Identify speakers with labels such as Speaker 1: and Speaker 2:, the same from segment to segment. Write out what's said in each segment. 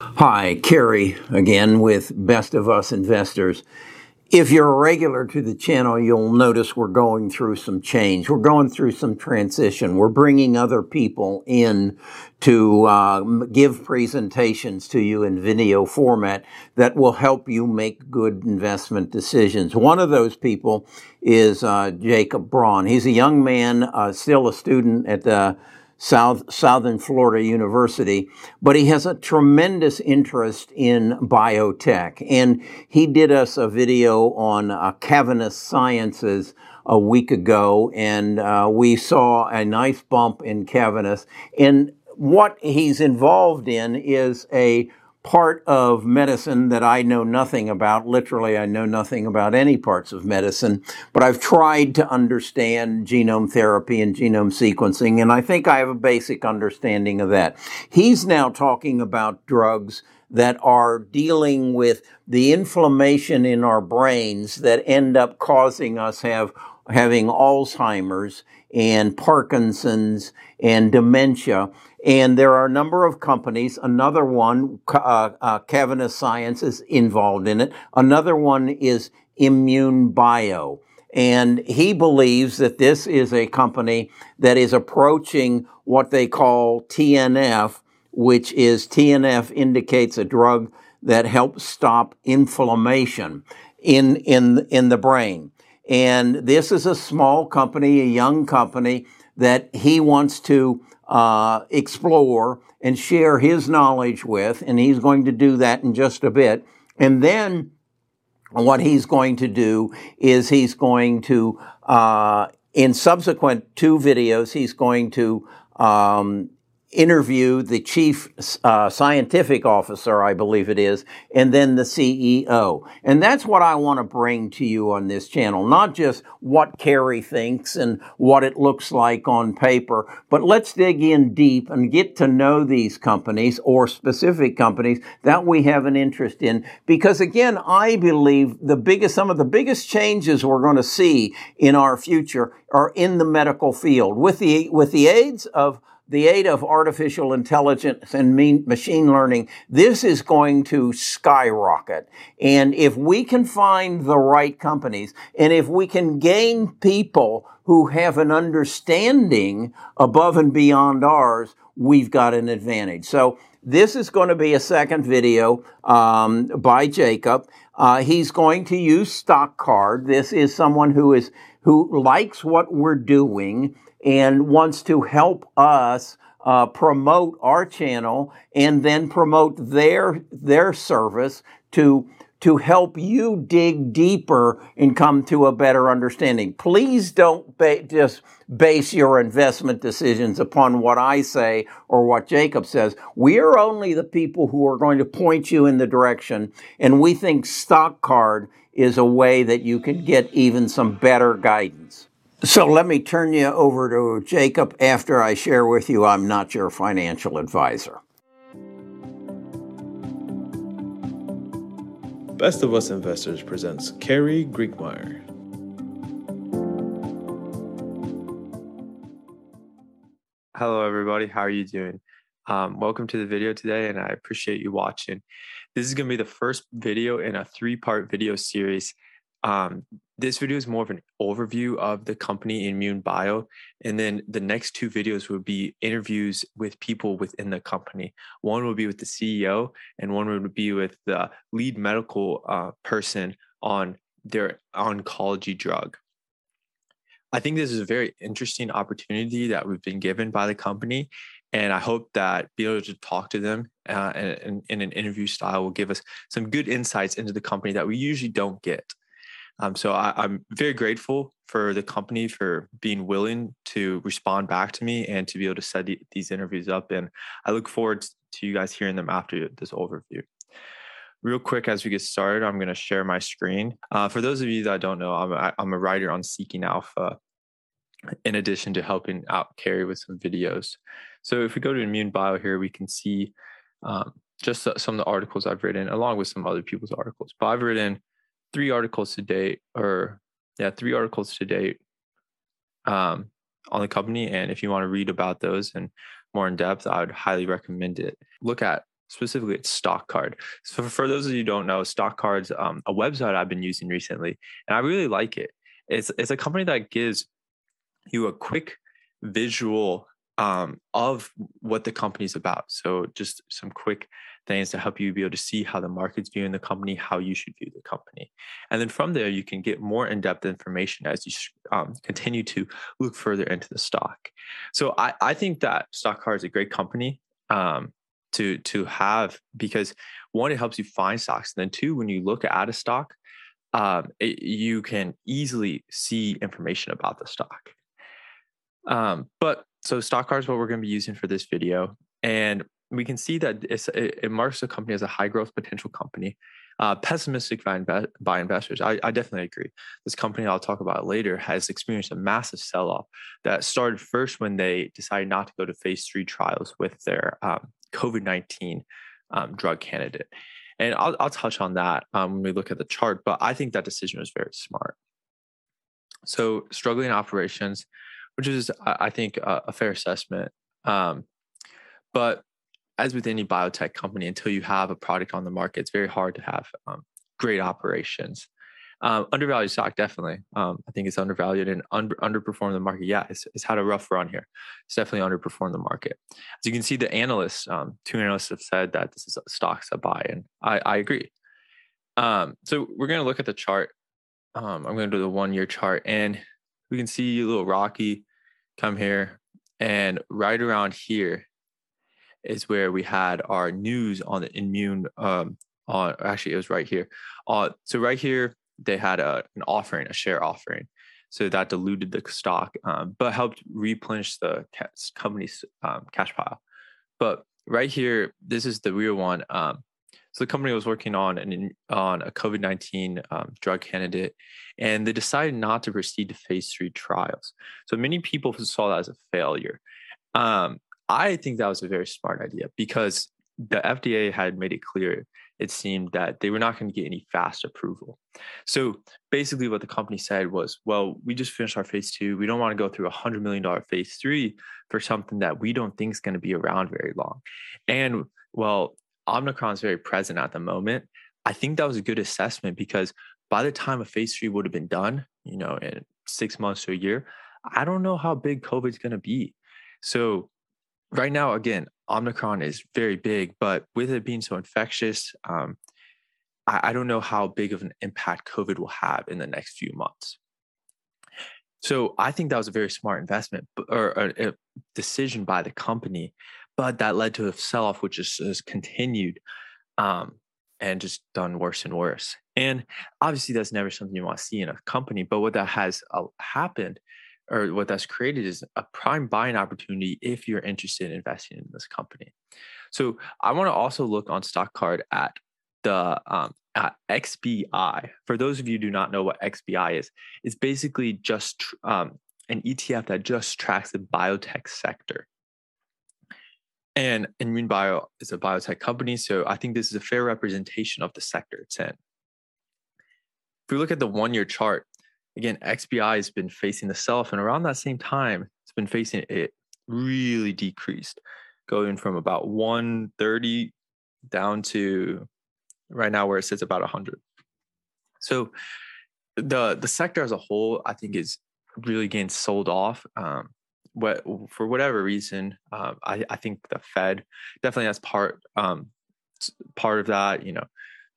Speaker 1: Hi, Kerry again with Best of Us Investors. If you're a regular to the channel, you'll notice we're going through some change. We're going through some transition. We're bringing other people in to uh, give presentations to you in video format that will help you make good investment decisions. One of those people is uh, Jacob Braun. He's a young man, uh, still a student at the South, Southern Florida University, but he has a tremendous interest in biotech. And he did us a video on uh, Cassava Sciences a week ago, and uh, we saw a nice bump in Cassava. And what he's involved in is a part of medicine that I know nothing about. Literally, I know nothing about any parts of medicine, but I've tried to understand genome therapy and genome sequencing, and I think I have a basic understanding of that. He's now talking about drugs that are dealing with the inflammation in our brains that end up causing us have having Alzheimer's and Parkinson's and dementia. And there are a number of companies. Another one, uh, uh, Science, is involved in it. Another one is INmune Bio. And he believes that this is a company that is approaching what they call TNF, which is TNF indicates a drug that helps stop inflammation in, in, in the brain. And this is a small company, a young company that he wants to uh, explore and share his knowledge with, and he's going to do that in just a bit. And then what he's going to do is he's going to, uh, in subsequent two videos, he's going to um, interview the chief uh, scientific officer, I believe it is, and then the CEO. And that's what I want to bring to you on this channel. Not just what Kerry thinks and what it looks like on paper, but let's dig in deep and get to know these companies or specific companies that we have an interest in. Because again, I believe the biggest, some of the biggest changes we're going to see in our future are in the medical field with the, with the aids of the aid of artificial intelligence and machine learning, this is going to skyrocket. And if we can find the right companies and if we can gain people who have an understanding above and beyond ours, we've got an advantage. So this is going to be a second video um, by Jacob. Uh, he's going to use Stock Card. This is someone who is who likes what we're doing and wants to help us uh, promote our channel and then promote their their service to to help you dig deeper and come to a better understanding. Please don't ba- just base your investment decisions upon what I say or what Jacob says. We are only the people who are going to point you in the direction, and we think Stock Card is a way that you can get even some better guidance. So let me turn you over to Jacob after I share with you I'm not your financial advisor.
Speaker 2: Best of Us Investors presents Kerry Griegmeier.
Speaker 3: Hello, everybody. How are you doing? Um, welcome to the video today, and I appreciate you watching. This is going to be the first video in a three part video series um, this video is more of an overview of the company INmune Bio. And then the next two videos will be interviews with people within the company. One will be with the CEO, and one would be with the lead medical uh, person on their oncology drug. I think this is a very interesting opportunity that we've been given by the company. And I hope that being able to talk to them uh, in, in an interview style will give us some good insights into the company that we usually don't get. Um, so I, am very grateful for the company for being willing to respond back to me and to be able to set these interviews up. And I look forward to you guys hearing them after this overview. Real quick, as we get started, I'm going to share my screen. Uh, for those of you that don't know, I'm a, I'm a writer on Seeking Alpha, in addition to helping out Kerry with some videos. So if we go to INmune Bio here, we can see um, just some of the articles I've written, along with some other people's articles. But I've written three articles to date, or yeah, three articles to date um, on the company. And if you want to read about those and more in depth, I would highly recommend it. Look at specifically it's stock card so for those of you who don't know stock cards um, a website i've been using recently and i really like it it's, it's a company that gives you a quick visual um, of what the company's about so just some quick things to help you be able to see how the market's viewing the company how you should view the company. And then from there you can get more in-depth information as you um, continue to look further into the stock. So i, I think that stock card is a great company um, to to have because one it helps you find stocks and then two when you look at a stock um, it, you can easily see information about the stock. Um, but so stock card is what we're going to be using for this video and we can see that it, marks the company as a high growth potential company uh, pessimistic by, by investors I, I, definitely agree this company i'll talk about later has experienced a massive sell-off that started first when they decided not to go to phase three trials with their um, COVID 19 um, drug candidate. And I'll, I'll touch on that um, when we look at the chart, but I think that decision was very smart. So, struggling operations, which is, I think, a, a fair assessment. Um, but as with any biotech company, until you have a product on the market, it's very hard to have um, great operations. Um, undervalued stock, definitely. Um, I think it's undervalued and under, underperformed the market. Yeah, it's, it's had a rough run here. It's definitely underperformed the market. As you can see, the analysts, um, two analysts have said that this is stocks a buy, and I, I agree. Um, so we're going to look at the chart. Um, I'm going to do the one year chart, and we can see a little rocky come here, and right around here is where we had our news on the immune. Um, on actually, it was right here. Uh, so right here they had a, an offering, a share offering. So that diluted the stock, um, but helped replenish the company's um, cash pile. But right here, this is the real one. Um, so the company was working on an on a COVID nineteen um, drug candidate, and they decided not to proceed to phase three trials. So many people saw that as a failure. Um, I think that was a very smart idea because the FDA had made it clear it seemed that they were not going to get any fast approval. So basically, what the company said was, well, we just finished our phase two. We don't want to go through a $100 million phase three for something that we don't think is going to be around very long. And well, Omicron is very present at the moment. I think that was a good assessment because by the time a phase three would have been done, you know, in six months to a year, I don't know how big COVID is going to be. So right now, again, Omicron is very big, but with it being so infectious, um, I, I don't know how big of an impact COVID will have in the next few months. So I think that was a very smart investment or a, a decision by the company, but that led to a sell-off, which has, has continued um, and just done worse and worse. And obviously, that's never something you want to see in a company. But what that has uh, happened or what that's created is a prime buying opportunity if you're interested in investing in this company. So I want to also look on stock card at the um, at XBI. For those of you do not know what XBI is, it's basically just um, an ETF that just tracks the biotech sector. And INmune Bio is a biotech company, so I think this is a fair representation of the sector it's in. If we look at the one-year chart, again, XBI has been facing the self, and around that same time, it's been facing it really decreased, going from about 130 down to right now where it sits about 100. So the the sector as a whole, I think, is really getting sold off. Um, what for whatever reason, um, I, I think the Fed definitely has part um, part of that. You know,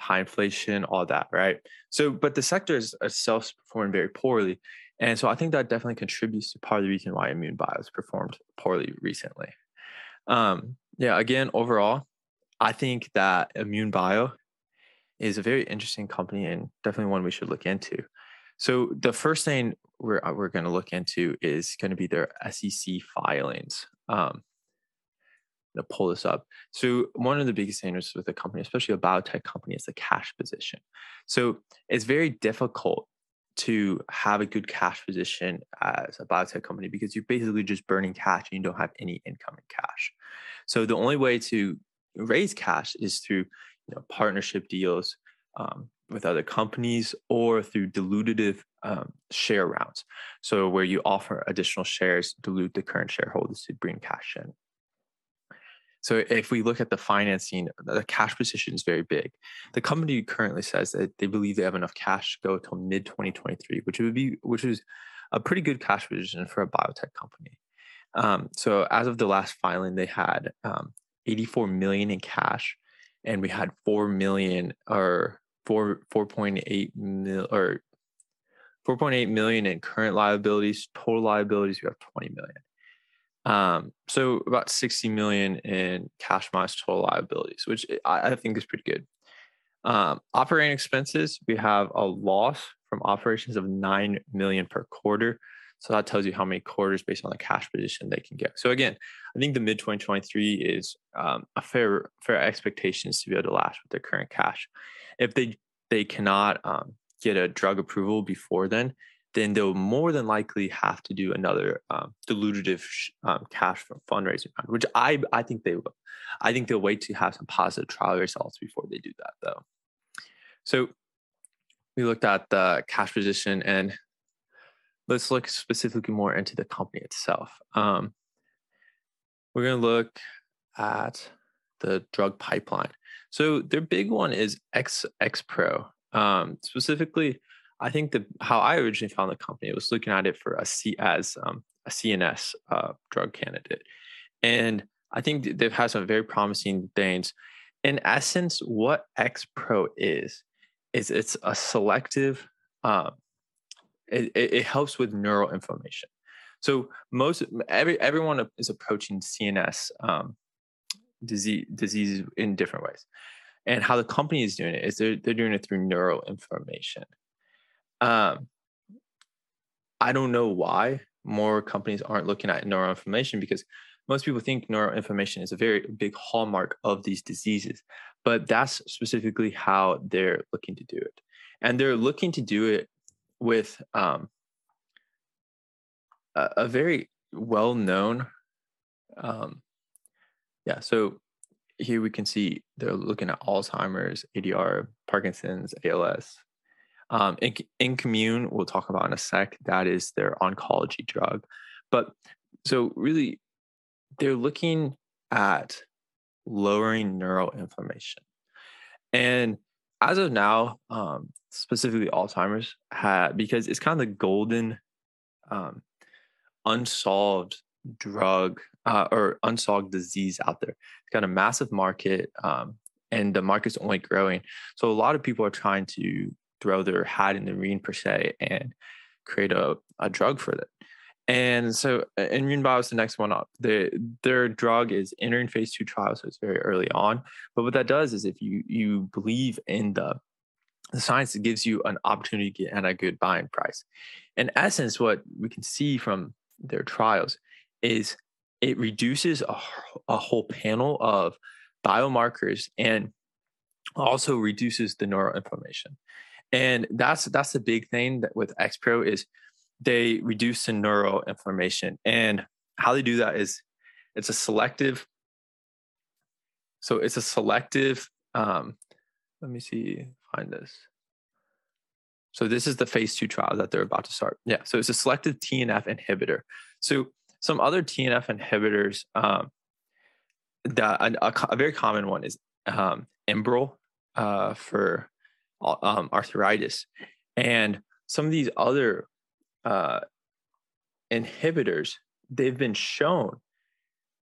Speaker 3: high inflation, all that, right? So, but the sector is itself performing very poorly. And so I think that definitely contributes to part of the reason why INmune Bio has performed poorly recently. Um, yeah, again, overall, I think that INmune Bio is a very interesting company and definitely one we should look into. So the first thing we're, we're going to look into is going to be their SEC filings. Um, to pull this up. So one of the biggest standards with a company, especially a biotech company, is the cash position. So it's very difficult to have a good cash position as a biotech company because you're basically just burning cash and you don't have any income in cash. So the only way to raise cash is through you know, partnership deals um, with other companies or through dilutive um, share rounds. So where you offer additional shares, dilute the current shareholders to bring cash in. So if we look at the financing, the cash position is very big. The company currently says that they believe they have enough cash to go until mid 2023, which would be which is a pretty good cash position for a biotech company. Um, so as of the last filing, they had um, 84 million in cash, and we had four million or four 4.8 mil or 4.8 million in current liabilities. Total liabilities, we have 20 million. Um, so about 60 million in cash minus total liabilities, which I, I think is pretty good. Um, operating expenses, we have a loss from operations of 9 million per quarter. So that tells you how many quarters based on the cash position they can get. So again, I think the mid 2023 is um, a fair fair expectations to be able to last with their current cash. If they they cannot um, get a drug approval before then, then they'll more than likely have to do another um, dilutive um, cash fundraising round, which I I think they will. I think they'll wait to have some positive trial results before they do that, though. So we looked at the cash position, and let's look specifically more into the company itself. Um, we're going to look at the drug pipeline. So their big one is X XPro. Um, specifically, I think the how I originally found the company was looking at it for a C as um, a CNS uh, drug candidate, and I think they've had some very promising things. In essence, what XPro is is it's a selective. Um, it, it helps with neural inflammation. So most every everyone is approaching CNS um, disease diseases in different ways, and how the company is doing it is they're they're doing it through neural inflammation. Um, I don't know why more companies aren't looking at neuroinflammation because most people think neuroinflammation is a very big hallmark of these diseases, but that's specifically how they're looking to do it. And they're looking to do it with um, a, a, very well known, um, yeah. So here we can see they're looking at Alzheimer's, ADR, Parkinson's, ALS, um, in, INKmune, we'll talk about in a sec. That is their oncology drug. But so really, they're looking at lowering neuroinflammation. And as of now, um, specifically Alzheimer's, because it's kind of the golden, um, unsolved drug uh, or unsolved disease out there. It's got a massive market, um, and the market's only growing. So a lot of people are trying to throw their hat in the ring per se and create a, a drug for that. And so uh, INmune Bio is the next one up. The, their drug is entering phase two trial, so it's very early on. But what that does is if you you believe in the the science, it gives you an opportunity to get at a good buying price. In essence, what we can see from their trials is it reduces a, a whole panel of biomarkers and also reduces the neuroinflammation and that's that's the big thing that with xpro is they reduce the neural inflammation and how they do that is it's a selective so it's a selective um let me see find this. So this is the phase two trial that they're about to start. Yeah so it's a selective tnf inhibitor. So some other tnf inhibitors um that a, a, a very common one is um uh for um, arthritis. And some of these other uh, inhibitors, they've been shown,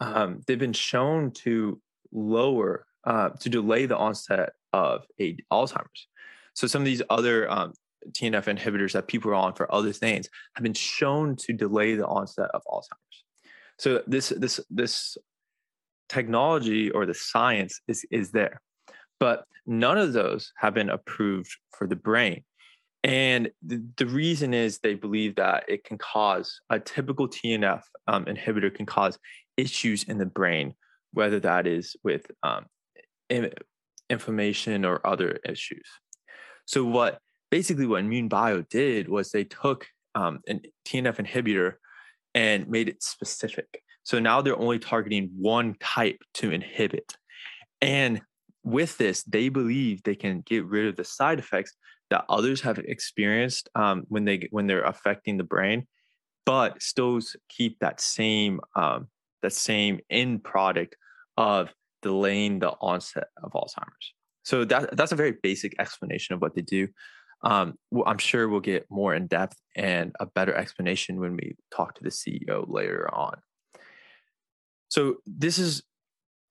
Speaker 3: um, they've been shown to lower, uh, to delay the onset of a, Alzheimer's. So some of these other um, TNF inhibitors that people are on for other things have been shown to delay the onset of Alzheimer's. So this this this technology or the science is is there. But none of those have been approved for the brain. And the, reason is they believe that it can cause a typical TNF um, inhibitor can cause issues in the brain, whether that is with um, inflammation or other issues. So, what basically what INmune Bio did was they took um, an TNF inhibitor and made it specific. So now they're only targeting one type to inhibit. And with this, they believe they can get rid of the side effects that others have experienced um, when they when they're affecting the brain, but still keep that same um, that same end product of delaying the onset of Alzheimer's. So that that's a very basic explanation of what they do. Um, I'm sure we'll get more in depth and a better explanation when we talk to the CEO later on. So this is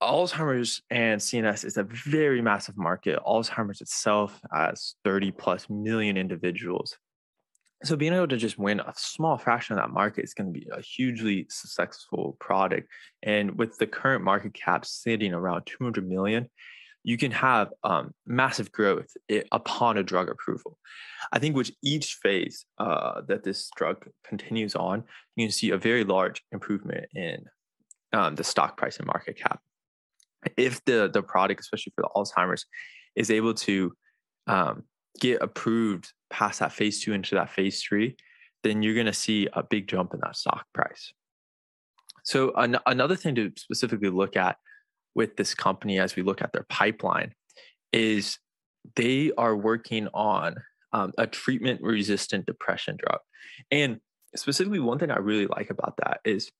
Speaker 3: Alzheimer's and CNS is a very massive market. Alzheimer's itself has 30 plus million individuals. So being able to just win a small fraction of that market is going to be a hugely successful product. And with the current market cap sitting around 200 million, you can have um, massive growth upon a drug approval. I think with each phase uh, that this drug continues on, you can see a very large improvement in um, the stock price and market cap. If the the product, especially for the Alzheimer's, is able to um, get approved past that phase two into that phase three, then you're going to see a big jump in that stock price. So an- another thing to specifically look at with this company as we look at their pipeline is they are working on um, a treatment resistant depression drug. And specifically, one thing I really like about that is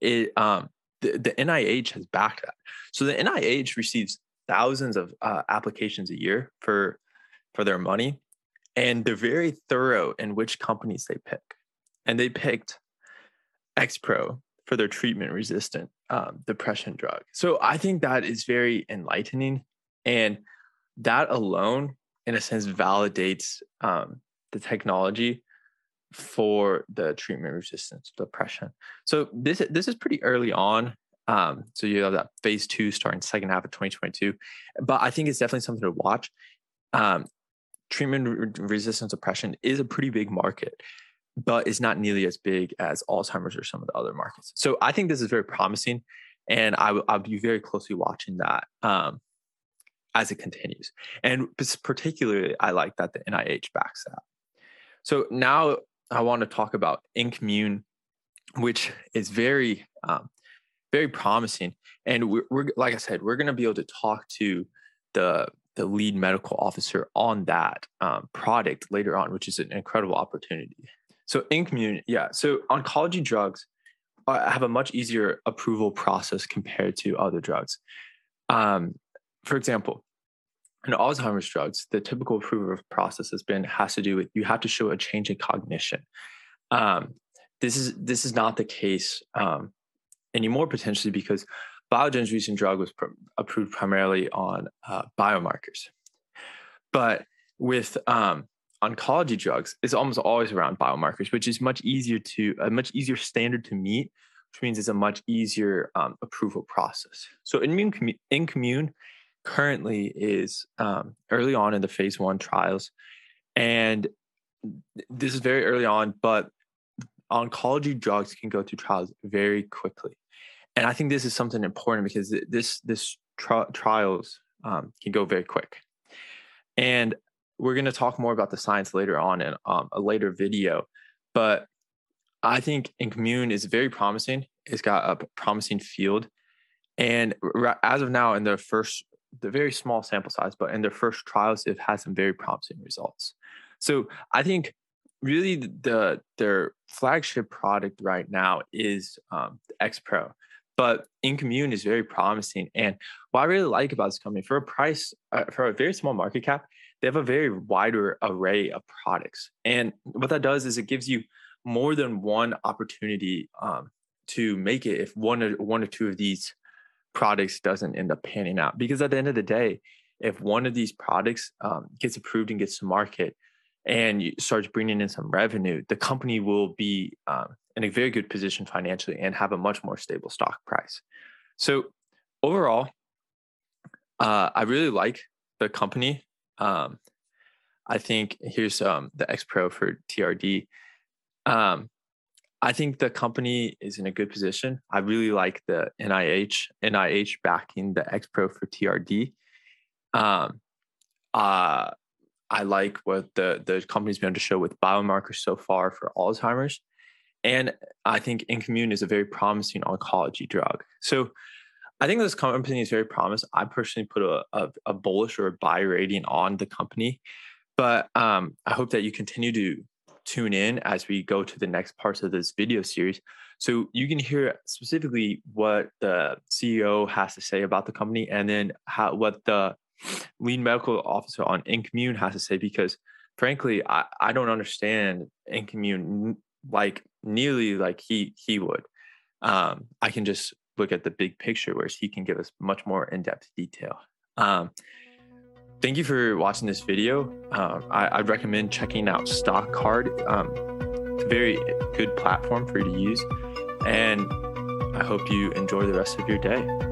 Speaker 3: it um, the, the NIH has backed that. So the NIH receives thousands of uh, applications a year for for their money, and they're very thorough in which companies they pick. And they picked XPro for their treatment resistant um, depression drug. So I think that is very enlightening. And that alone, in a sense, validates um, the technology for the treatment resistant depression. So this this is pretty early on. Um, so you have that phase two starting second half of 2022, but I think it's definitely something to watch. Um, treatment resistant depression is a pretty big market but it's not nearly as big as Alzheimer's or some of the other markets. So I think this is very promising, and I will I'll be very closely watching that um, as it continues. And particularly, I like that the NIH backs that. So now I want to talk about INKmune, which is very um, very promising. And we're, we're like I said, we're going to be able to talk to the the lead medical officer on that um, product later on, which is an incredible opportunity. So INKmune, yeah. So oncology drugs have a much easier approval process compared to other drugs. Um, for example, in Alzheimer's drugs, the typical approval process has been has to do with you have to show a change in cognition. Um, this is this is not the case um, anymore potentially because Biogen's recent drug was pr- approved primarily on uh, biomarkers, but with um, oncology drugs it's almost always around biomarkers, which is much easier to a much easier standard to meet, which means it's a much easier um, approval process. So immune INKmune currently is um, early on in the phase one trials, and this is very early on, but oncology drugs can go through trials very quickly, and I think this is something important because this this tri- trials um, can go very quick. And we're going to talk more about the science later on in um, a later video, but I think INKmune is very promising. It's got a promising field, and as of now, in their first, the very small sample size, but in their first trials, they've had some very promising results. So I think really the their flagship product right now is um, the XPro, but INKmune is very promising. And what I really like about this company for a price uh, for a very small market cap, they have a very wider array of products. And what that does is it gives you more than one opportunity um, to make it if one or one or two of these products doesn't end up panning out. Because at the end of the day, if one of these products um, gets approved and gets to market and starts bringing in some revenue, the company will be um, in a very good position financially and have a much more stable stock price. So overall, uh, I really like the company. Um, I think here's um, the X Pro for TRD. I think the company is in a good position. I really like the NIH NIH backing the X Pro for TRD. Um, uh, I like what the the company's been able to show with biomarkers so far for Alzheimer's, and I think INKmune is a very promising oncology drug. So I think this company is very promising. I personally put a, a, a bullish or a buy rating on the company, but um, I hope that you continue to tune in as we go to the next parts of this video series So you can hear specifically what the CEO has to say about the company, and then how what the lead medical officer on INKmune has to say. Because frankly, I, I don't understand INKmune like nearly like he he would. Um, I can just look at the big picture, whereas he can give us much more in depth detail. Um, thank you for watching this video. Um, I, would recommend checking out StockCard. Um, it's a very good platform for you to use. And I hope you enjoy the rest of your day.